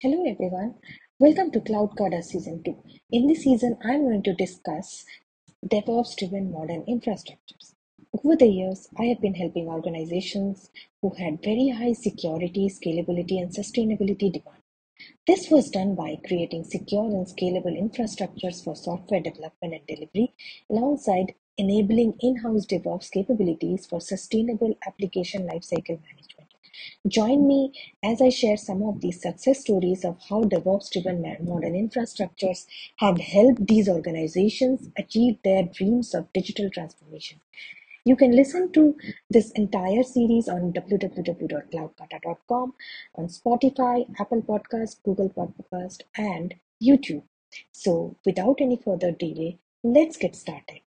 Hello everyone, welcome to Cloud Kata Season 2. In this season, I'm going to discuss DevOps driven modern infrastructures. Over the years, I have been helping organizations who had very high security, scalability, and sustainability demand. This was done by creating secure and scalable infrastructures for software development and delivery, alongside enabling in house DevOps capabilities for sustainable application lifecycle management. Join me as I share some of these success stories of how DevOps driven modern infrastructures have helped these organizations achieve their dreams of digital transformation. You can listen to this entire series on www.cloudkata.com, on Spotify, Apple Podcast, Google Podcast, and YouTube. So, without any further delay, let's get started.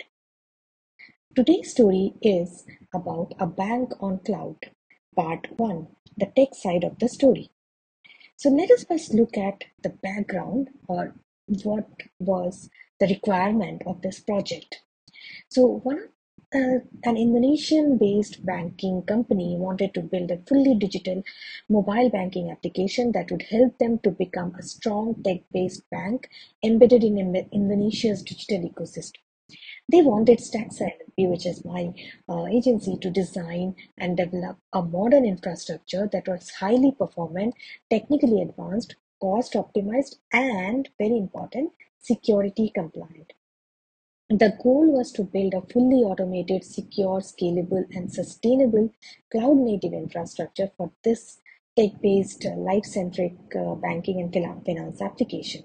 Today's story is about a bank on cloud. Part 1 The tech side of the story. So, let us first look at the background or what was the requirement of this project. So, one uh, an Indonesian based banking company wanted to build a fully digital mobile banking application that would help them to become a strong tech based bank embedded in Indonesia's digital ecosystem. They wanted StackSilentB, which is my uh, agency, to design and develop a modern infrastructure that was highly performant, technically advanced, cost optimized, and very important, security compliant. The goal was to build a fully automated, secure, scalable, and sustainable cloud native infrastructure for this tech based, life centric uh, banking and finance application.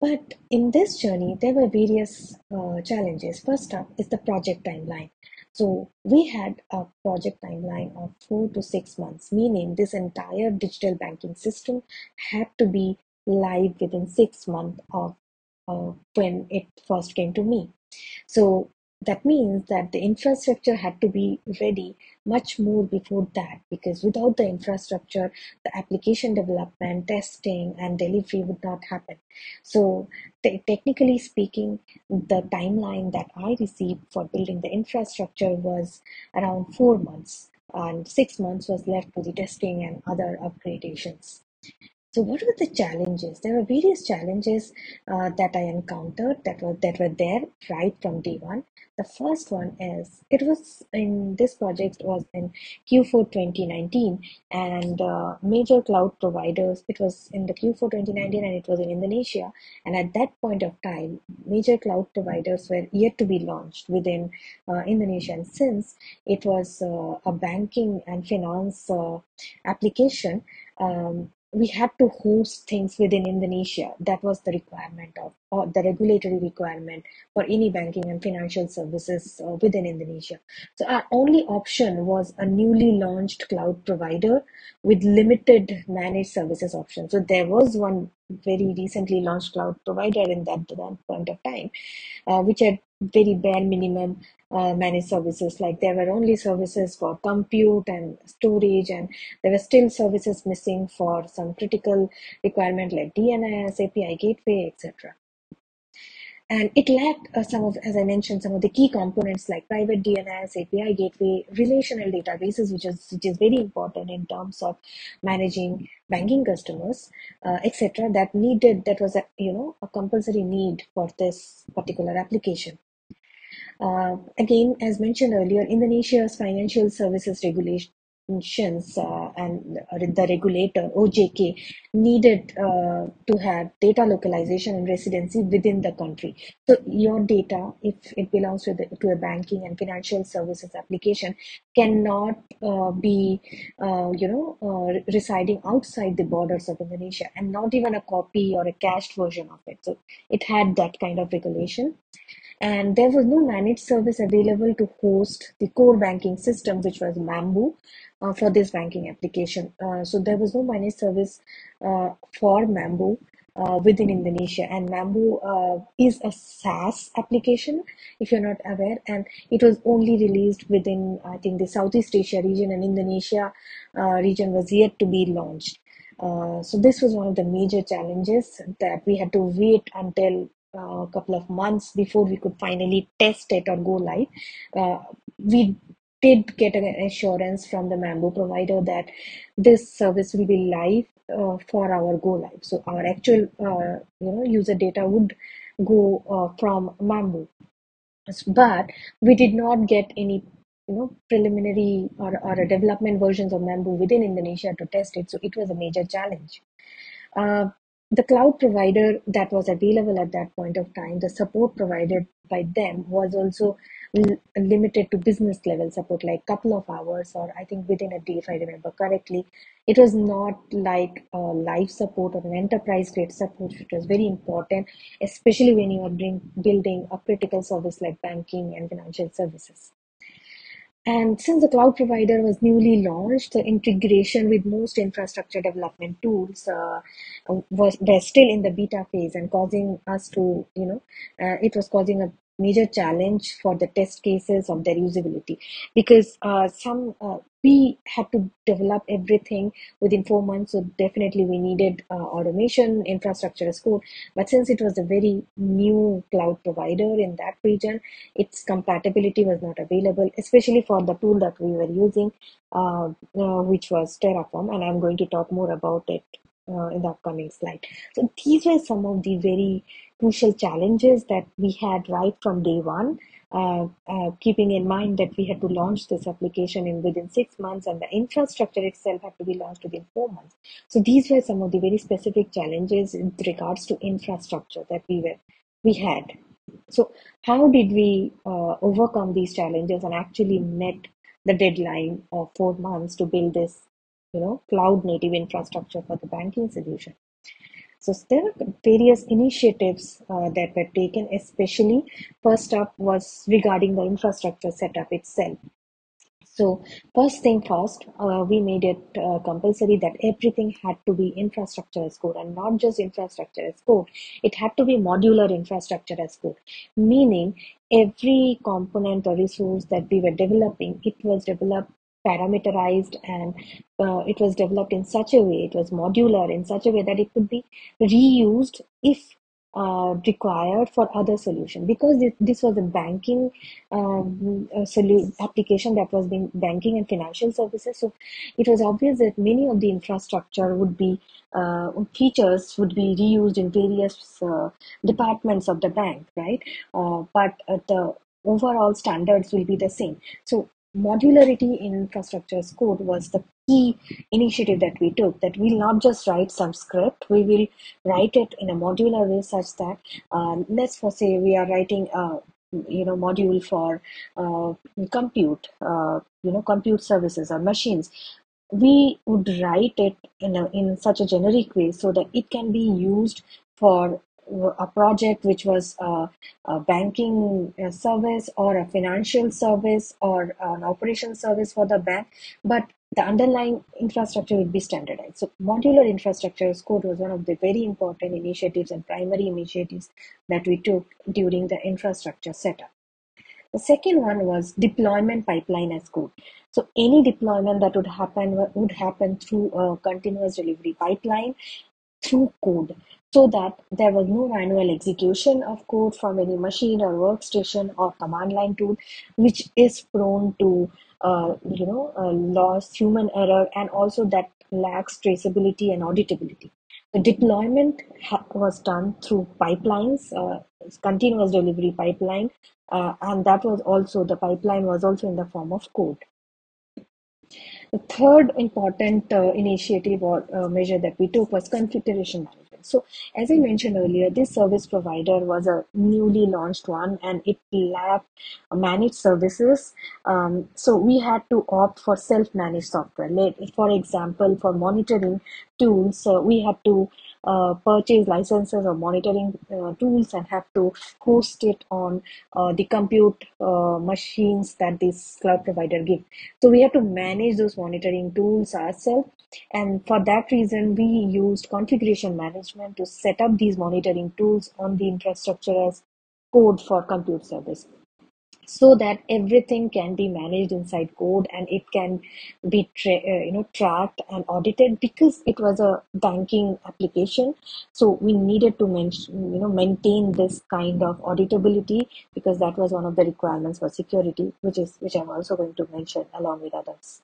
But in this journey, there were various uh, challenges. First up is the project timeline. So we had a project timeline of four to six months, meaning this entire digital banking system had to be live within six months of uh, when it first came to me. So that means that the infrastructure had to be ready much more before that because without the infrastructure the application development testing and delivery would not happen. So t- technically speaking the timeline that i received for building the infrastructure was around 4 months and 6 months was left for the testing and other upgradations so what were the challenges? There were various challenges uh, that I encountered that were that were there right from day one. The first one is it was in this project was in Q4 2019 and uh, major cloud providers. It was in the Q4 2019 and it was in Indonesia. And at that point of time, major cloud providers were yet to be launched within uh, Indonesia. And since it was uh, a banking and finance uh, application. Um, we had to host things within Indonesia. That was the requirement of, or the regulatory requirement for any banking and financial services uh, within Indonesia. So our only option was a newly launched cloud provider with limited managed services option. So there was one very recently launched cloud provider in that, that point of time, uh, which had very bare minimum uh, managed services. Like there were only services for compute and storage and there were still services missing for some critical requirement like dns api gateway etc and it lacked uh, some of as i mentioned some of the key components like private dns api gateway relational databases which is which is very important in terms of managing banking customers uh, etc that needed that was a you know a compulsory need for this particular application uh, again, as mentioned earlier, Indonesia's financial services regulations uh, and the regulator OJK needed uh, to have data localization and residency within the country. So your data, if it belongs to, the, to a banking and financial services application, cannot uh, be, uh, you know, uh, residing outside the borders of Indonesia, and not even a copy or a cached version of it. So it had that kind of regulation and there was no managed service available to host the core banking system, which was Mambu, uh, for this banking application. Uh, so there was no managed service uh, for Mambu uh, within Indonesia, and Mambu uh, is a SaaS application, if you're not aware, and it was only released within, I think, the Southeast Asia region, and Indonesia uh, region was yet to be launched. so this was one of the major challenges that we had to wait until a couple of months before we could finally test it or go live. Uh, we did get an assurance from the Mambu provider that this service will be live uh, for our go live. So our actual uh, you know user data would go uh, from Mambu, but we did not get any you know preliminary or, or development versions of Mambu within Indonesia to test it. So it was a major challenge. The cloud provider that was available at that point of time, the support provided by them was also limited to business level support, like couple of hours or I think within a day, if I remember correctly. It was not like a live support or an enterprise grade support, which was very important, especially when you are bring, building a critical service like banking and financial services. And since the cloud provider was newly launched, the integration with most infrastructure development tools uh, was still in the beta phase and causing us to, you know, uh, it was causing a major challenge for the test cases of their usability. Because uh, some uh, we had to develop everything within four months so definitely we needed uh, automation infrastructure as code. But since it was a very new cloud provider in that region its compatibility was not available especially for the tool that we were using uh, uh, which was terraform and i'm going to talk more about it uh, in the upcoming slide. So these were some of the very crucial challenges that we had right from day one uh, uh, keeping in mind that we had to launch this application in within six months and the infrastructure itself had to be launched within four months. So these were some of the very specific challenges in regards to infrastructure that we were we had. So how did we uh, overcome these challenges and actually met the deadline of four months to build this, you know, cloud native infrastructure for the banking solution? So there are various initiatives uh, that were taken, especially first up was regarding the infrastructure setup itself. So first thing first, uh, we made it uh, compulsory that everything had to be infrastructure as code and not just infrastructure as code. It had to be modular infrastructure as code, meaning every component or resource that we were developing, it was developed parameterized and uh, it was developed in such a way, it was modular in such a way that it could be reused if uh, required for other solution. Because this, this was a banking um, solu- application that was being banking and financial services so it was obvious that many of the infrastructure would be uh, features would be reused in various uh, departments of the bank right? Uh, but uh, the overall standards will be the same. So modularity in infrastructure as code was the key initiative that we took that we'll not just write some script we will write it in a modular way such that uh, let's for say we are writing a you know module for uh, compute uh, you know compute services or machines. We would write it in a, in such a generic way so that it can be used for a project which was a, a banking uh, service or a financial service or an operation service for the bank, but the underlying infrastructure would be standardized. So modular infrastructure as code was one of the very important initiatives and primary initiatives that we took during the infrastructure setup. The second one was deployment pipeline as code. So any deployment that would happen would happen through a continuous delivery pipeline through code so that there was no manual execution of code from any machine or workstation or command line tool, which is prone to uh, you know uh, loss, human error, and also that lacks traceability and auditability. The deployment was done through pipelines, uh, continuous delivery pipeline, uh, and that was also the pipeline was also in the form of code. The third important uh, initiative or uh, measure that we took was configuration management. So, as I mentioned earlier, this service provider was a newly launched one and it lacked managed services. Um, so, we had to opt for self managed software. For example, for monitoring tools, uh, we had to uh, purchase licenses or monitoring uh, tools and have to host it on uh, the compute uh, machines that this cloud provider give. So we have to manage those monitoring tools ourselves. And for that reason, we used configuration management to set up these monitoring tools on the infrastructure as code for compute service. So that everything can be managed inside code and it can be tra- uh, you know tracked and audited because it was a banking application. So we needed to mention you know maintain this kind of auditability because that was one of the requirements for security which is which i'm also going to mention along with others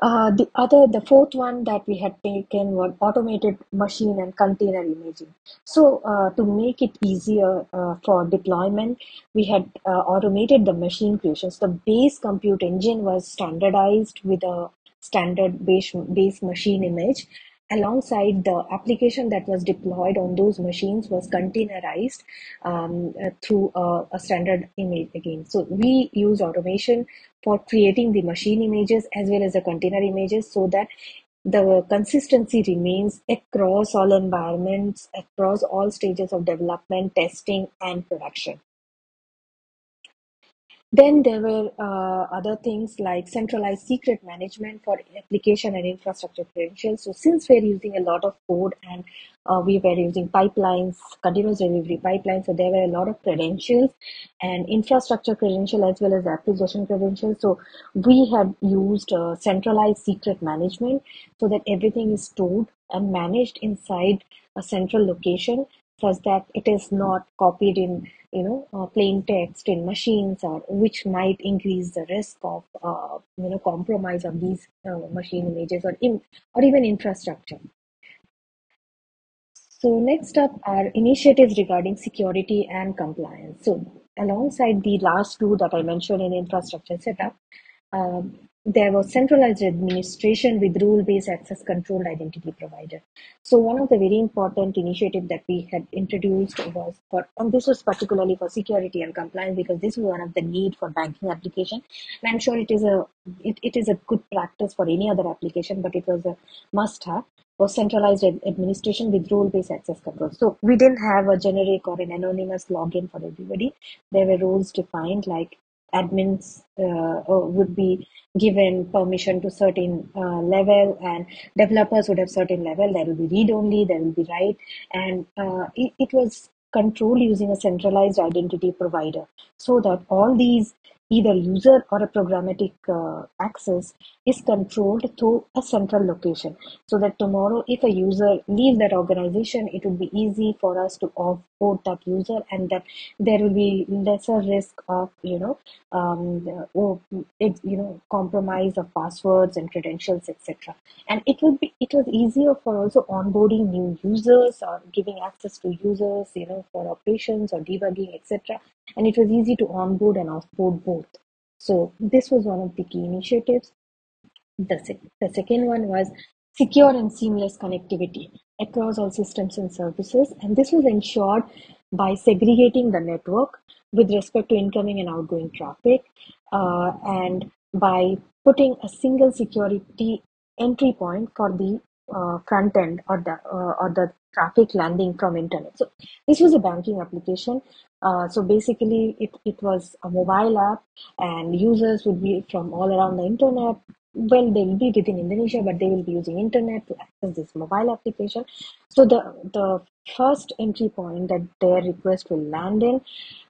uh, the other, the fourth one that we had taken was automated machine and container imaging. So uh, to make it easier uh, for deployment, we had uh, automated the machine creations. The base compute engine was standardized with a standard base, base machine image alongside the application that was deployed on those machines was containerized um, uh, through a, a, standard image again. So we use automation for creating the machine images as well as the container images so that the consistency remains across all environments, across all stages of development, testing, and production. Then there were uh, other things like centralized secret management for application and infrastructure credentials. So since we're using a lot of code and uh, we were using pipelines, continuous delivery pipelines, so there were a lot of credentials and infrastructure credential as well as application credentials. So we had used uh, centralized secret management so that everything is stored and managed inside a central location such that it is not copied in you know uh, plain text in machines or which might increase the risk of uh, you know compromise of these uh, machine images or in, or even infrastructure. So next up are initiatives regarding security and compliance. So alongside the last two that i mentioned in infrastructure setup um, there was centralized administration with rule-based access controlled identity provider. So one of the very important initiative that we had introduced was for, and this was particularly for security and compliance because this was one of the need for banking application. And I'm sure it is a it, it is a good practice for any other application, but it was a must-have was centralized administration with role-based access control. So we didn't have a generic or an anonymous login for everybody. There were roles defined like admins uh, would be given permission to certain uh, level and developers would have certain level. There will be read only there will be write and uh, it, it was controlled using a centralized identity provider. So that all these either user or a programmatic uh, access is controlled through a central location. So that tomorrow if a user leaves that organization it would be easy for us to offboard that user and that there will be lesser risk of you know um, oh, it, you know compromise of passwords and credentials etc and it will be it was easier for also onboarding new users or giving access to users you know for operations or debugging etc and it was easy to onboard and offboard both. So this was one of the key initiatives. The, the second one was secure and seamless connectivity across all systems and services. And this was ensured by segregating the network with respect to incoming and outgoing traffic uh, and by putting a single security entry point for the uh, front end or the uh, or the traffic landing from internet. So this was a banking application. Uh, so basically, it, it was a mobile app, and users would be from all around the internet. Well, they will be within Indonesia, but they will be using internet to access this mobile application. So the the first entry point that their request will land in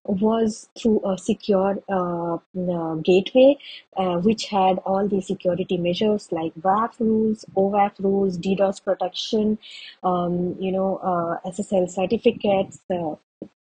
was through a secure uh, uh, gateway, uh, which had all the security measures like WAF rules, OWASP rules, DDoS protection, um, you know, uh, SSL certificates, uh,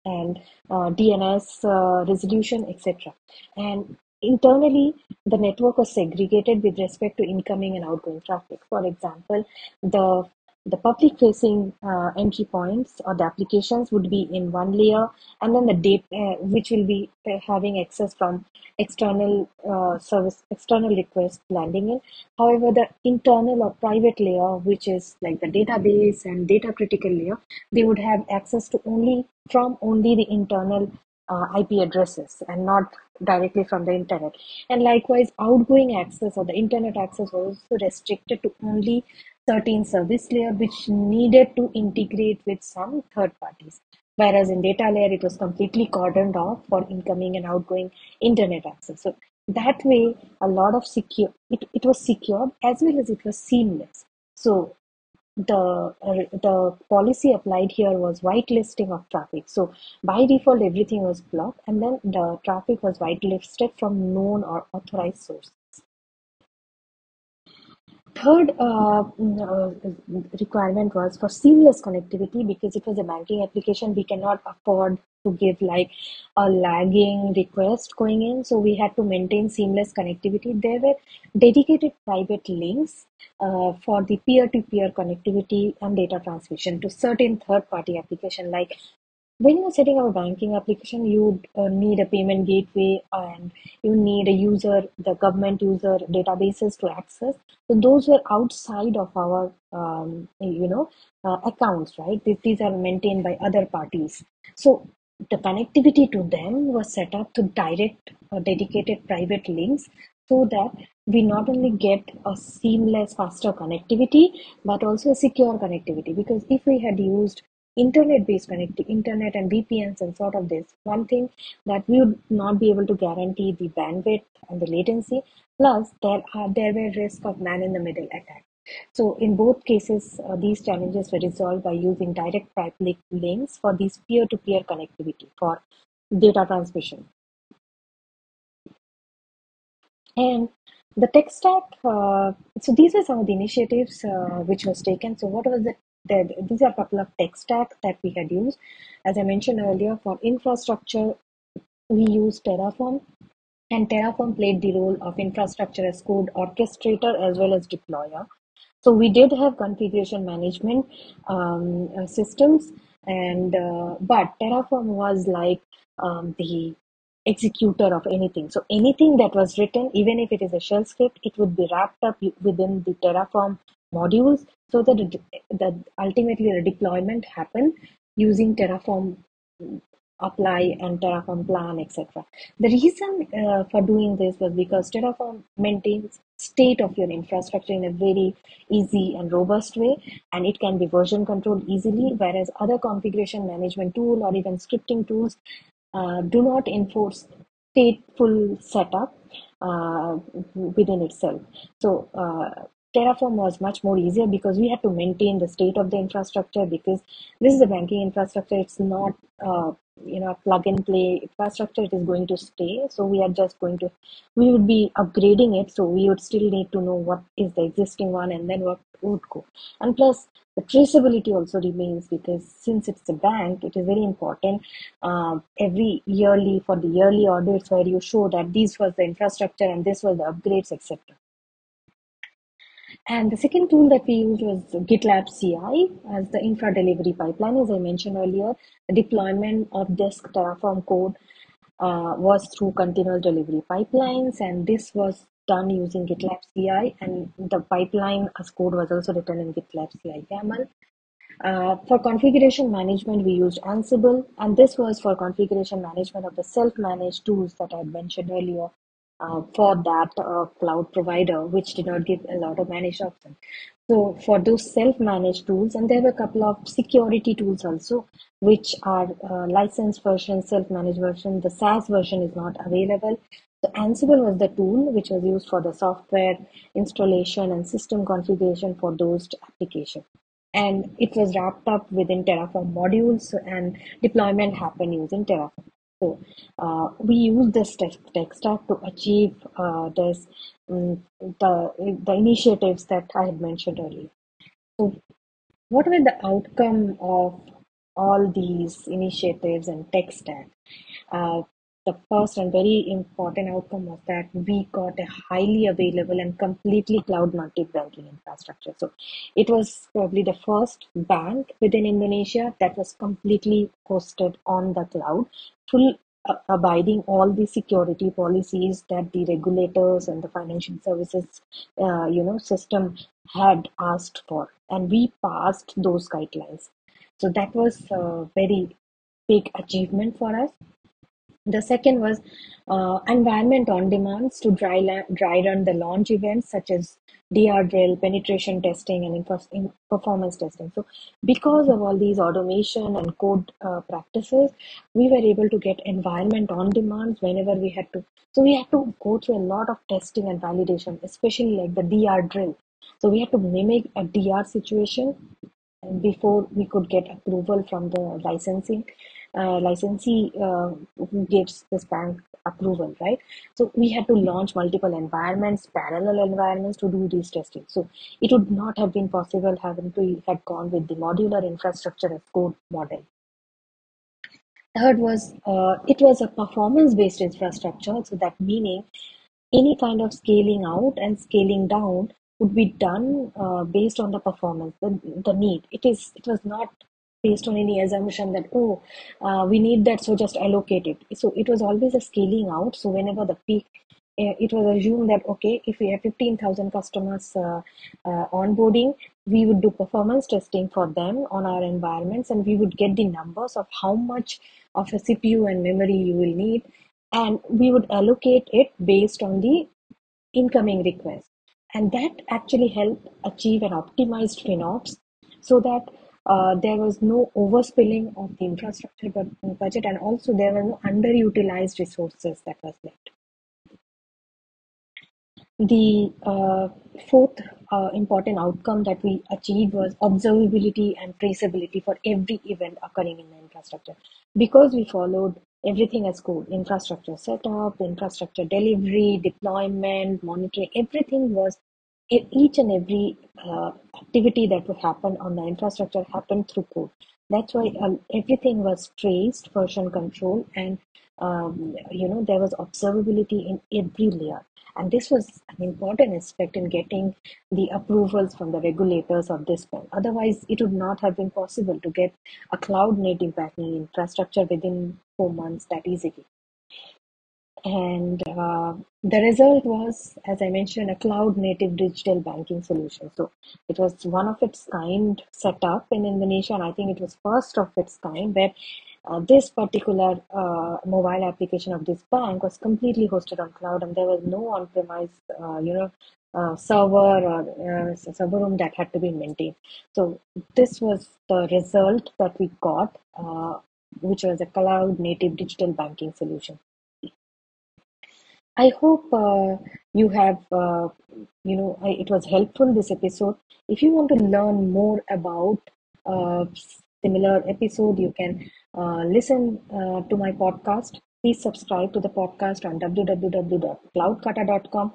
and uh, DNS resolution, etc. And internally, the network was segregated with respect to incoming and outgoing traffic. For example, the the public facing uh, entry points or the applications would be in one layer and then the data uh, which will be uh, having access from external uh, service external request landing in however the internal or private layer which is like the database and data critical layer they would have access to only from only the internal uh, IP addresses and not directly from the internet. And likewise, outgoing access or the internet access was also restricted to only certain service layer which needed to integrate with some third parties. Whereas in data layer, it was completely cordoned off for incoming and outgoing internet access. So that way, a lot of secure, it, it was secured as well as it was seamless. So the uh, the policy applied here was whitelisting of traffic. So by default, everything was blocked, and then the traffic was whitelisted from known or authorized sources. Third uh, mm, uh, requirement was for seamless connectivity because it was a banking application. We cannot afford to give like a lagging request going in, so we had to maintain seamless connectivity. There were dedicated private links uh, for the peer-to-peer connectivity and data transmission to certain third-party application like when you're setting up a banking application, you uh, need a payment gateway and you need a user, the government user databases to access. So those were outside of our, um, you know, uh, accounts, right? These are maintained by other parties. So the connectivity to them was set up to direct uh, dedicated private links so that we not only get a seamless, faster connectivity, but also a secure connectivity. Because if we had used internet-based connectivity, internet and VPNs and sort of this, one thing that we would not be able to guarantee the bandwidth and the latency. Plus, there are there were risk of man-in-the-middle attack. So in both cases, uh, these challenges were resolved by using direct public links for these peer-to-peer connectivity for data transmission. And the tech stack, uh, so these are some of the initiatives uh, which was taken. So what was the these are a couple of tech stacks that we had used. As I mentioned earlier, for infrastructure, we used Terraform, and Terraform played the role of infrastructure as code orchestrator as well as deployer. So we did have configuration management um, uh, systems, and uh, but Terraform was like um, the executor of anything. So anything that was written, even if it is a shell script, it would be wrapped up within the Terraform modules so that, that ultimately the deployment happen using Terraform apply and Terraform plan, etc. The reason uh, for doing this was because Terraform maintains state of your infrastructure in a very easy and robust way, and it can be version controlled easily, whereas other configuration management tool or even scripting tools uh, do not enforce stateful setup uh, within itself. So uh, Terraform was much more easier because we had to maintain the state of the infrastructure because this is a banking infrastructure. It's not, uh, you know, plug and play infrastructure. It is going to stay. So we are just going to, we would be upgrading it. So we would still need to know what is the existing one and then what would go. And plus, the traceability also remains because since it's a bank, it is very important. Uh, every yearly for the yearly audits where you show that this was the infrastructure and this was the upgrades, etc. And the second tool that we used was GitLab CI as the infra delivery pipeline. As I mentioned earlier, the deployment of disk Terraform code uh, was through continuous delivery pipelines, and this was done using GitLab CI, and the pipeline as code was also written in GitLab CI YAML. Uh, for configuration management, we used Ansible, and this was for configuration management of the self-managed tools that I had mentioned earlier, uh, for that uh, cloud provider, which did not give a lot of managed options. So for those self-managed tools, and there were a couple of security tools also, which are uh, licensed version, self-managed version. The SaaS version is not available. So Ansible was the tool which was used for the software installation and system configuration for those applications. And it was wrapped up within Terraform modules and deployment happened using Terraform. So uh, we use this tech, tech stack to achieve uh, this um, the the initiatives that I had mentioned earlier. So, what were the outcome of all these initiatives and tech stack? Uh, the first and very important outcome was that we got a highly available and completely cloud native banking infrastructure. So it was probably the first bank within Indonesia that was completely hosted on the cloud, full uh, abiding all the security policies that the regulators and the financial services, uh, you know, system had asked for, and we passed those guidelines. So that was a very big achievement for us. The second was uh, environment on demands to dry, dry run the launch events such as DR drill, penetration testing, and in performance testing. So, because of all these automation and code uh, practices, we were able to get environment on demands whenever we had to. So, we had to go through a lot of testing and validation, especially like the DR drill. So we had to mimic a DR situation before we could get approval from the licensing uh, licensee uh, gives this bank approval, right? So we had to launch multiple environments, parallel environments to do these testing. So it would not have been possible having we had gone with the modular infrastructure as code model. Third was uh, it was a performance based infrastructure, so that meaning any kind of scaling out and scaling down would be done uh, based on the performance, the, the need. It is it was not based on any assumption that oh uh, we need that so just allocate it. So it was always a scaling out. So whenever the peak uh, it was assumed that okay if we have 15000 customers uh, uh, onboarding we would do performance testing for them on our environments and we would get the numbers of how much of a cpu and memory you will need and we would allocate it based on the incoming request. And that actually helped achieve an optimized FinOps so that there was no overspilling of the infrastructure budget and also there were no underutilized resources that was left. The uh, fourth uh, important outcome that we achieved was observability and traceability for every event occurring in the infrastructure. Because we followed everything as code, infrastructure setup, infrastructure delivery, deployment, monitoring, everything was each and every uh, activity that would happen on the infrastructure happened through code. That's why uh, everything was traced, version control, and um, you know there was observability in every layer. And this was an important aspect in getting the approvals from the regulators of this bank. Otherwise, it would not have been possible to get a cloud native banking infrastructure within four months that easily and uh, the result was as i mentioned a cloud native digital banking solution. So it was one of its kind set up in indonesia and i think it was first of its kind where uh, this particular uh, mobile application of this bank was completely hosted on cloud and there was no on-premise uh, you know uh, server or uh, server room that had to be maintained. So this was the result that we got which was a cloud native digital banking solution I hope uh, you have, uh, you know, it was helpful this episode. If you want to learn more about uh, similar episode, you can uh, listen uh, to my podcast. Please subscribe to the podcast on www.cloudkata.com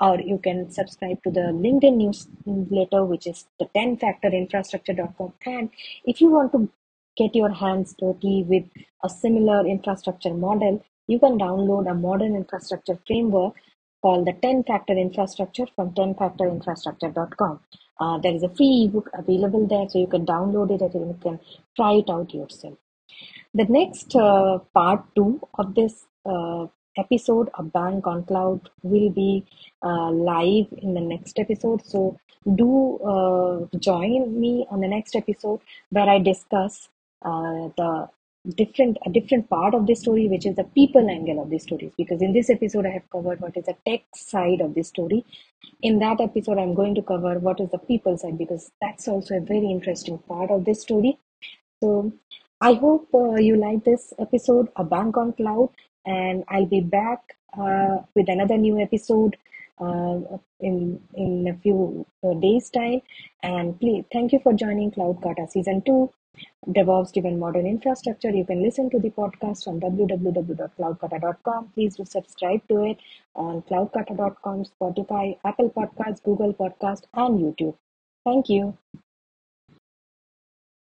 or you can subscribe to the LinkedIn newsletter, which is the 10factorinfrastructure.com. And if you want to get your hands dirty with a similar infrastructure model, you can download a modern infrastructure framework called the 10 factor infrastructure from 10factorinfrastructure.com. Uh, there is a free ebook available there, so you can download it and you can try it out yourself. The next uh, part two of this uh, episode of Bank on Cloud will be uh, live in the next episode. So do uh, join me on the next episode where I discuss uh, the different a different part of this story which is the people angle of this story. Because in this episode i have covered what is the tech side of this story. In that episode i'm going to cover what is the people side because that's also a very interesting part of this story. So i hope uh, you like this episode a bank on cloud and i'll be back uh, with another new episode uh, in in a few uh, days time. And please thank you for joining cloud kata season 2 DevOps driven modern infrastructure. You can listen to the podcast on www.cloudkata.com. Please do subscribe to it on cloudkata.com, Spotify, Apple Podcasts, Google Podcast, and YouTube. Thank you.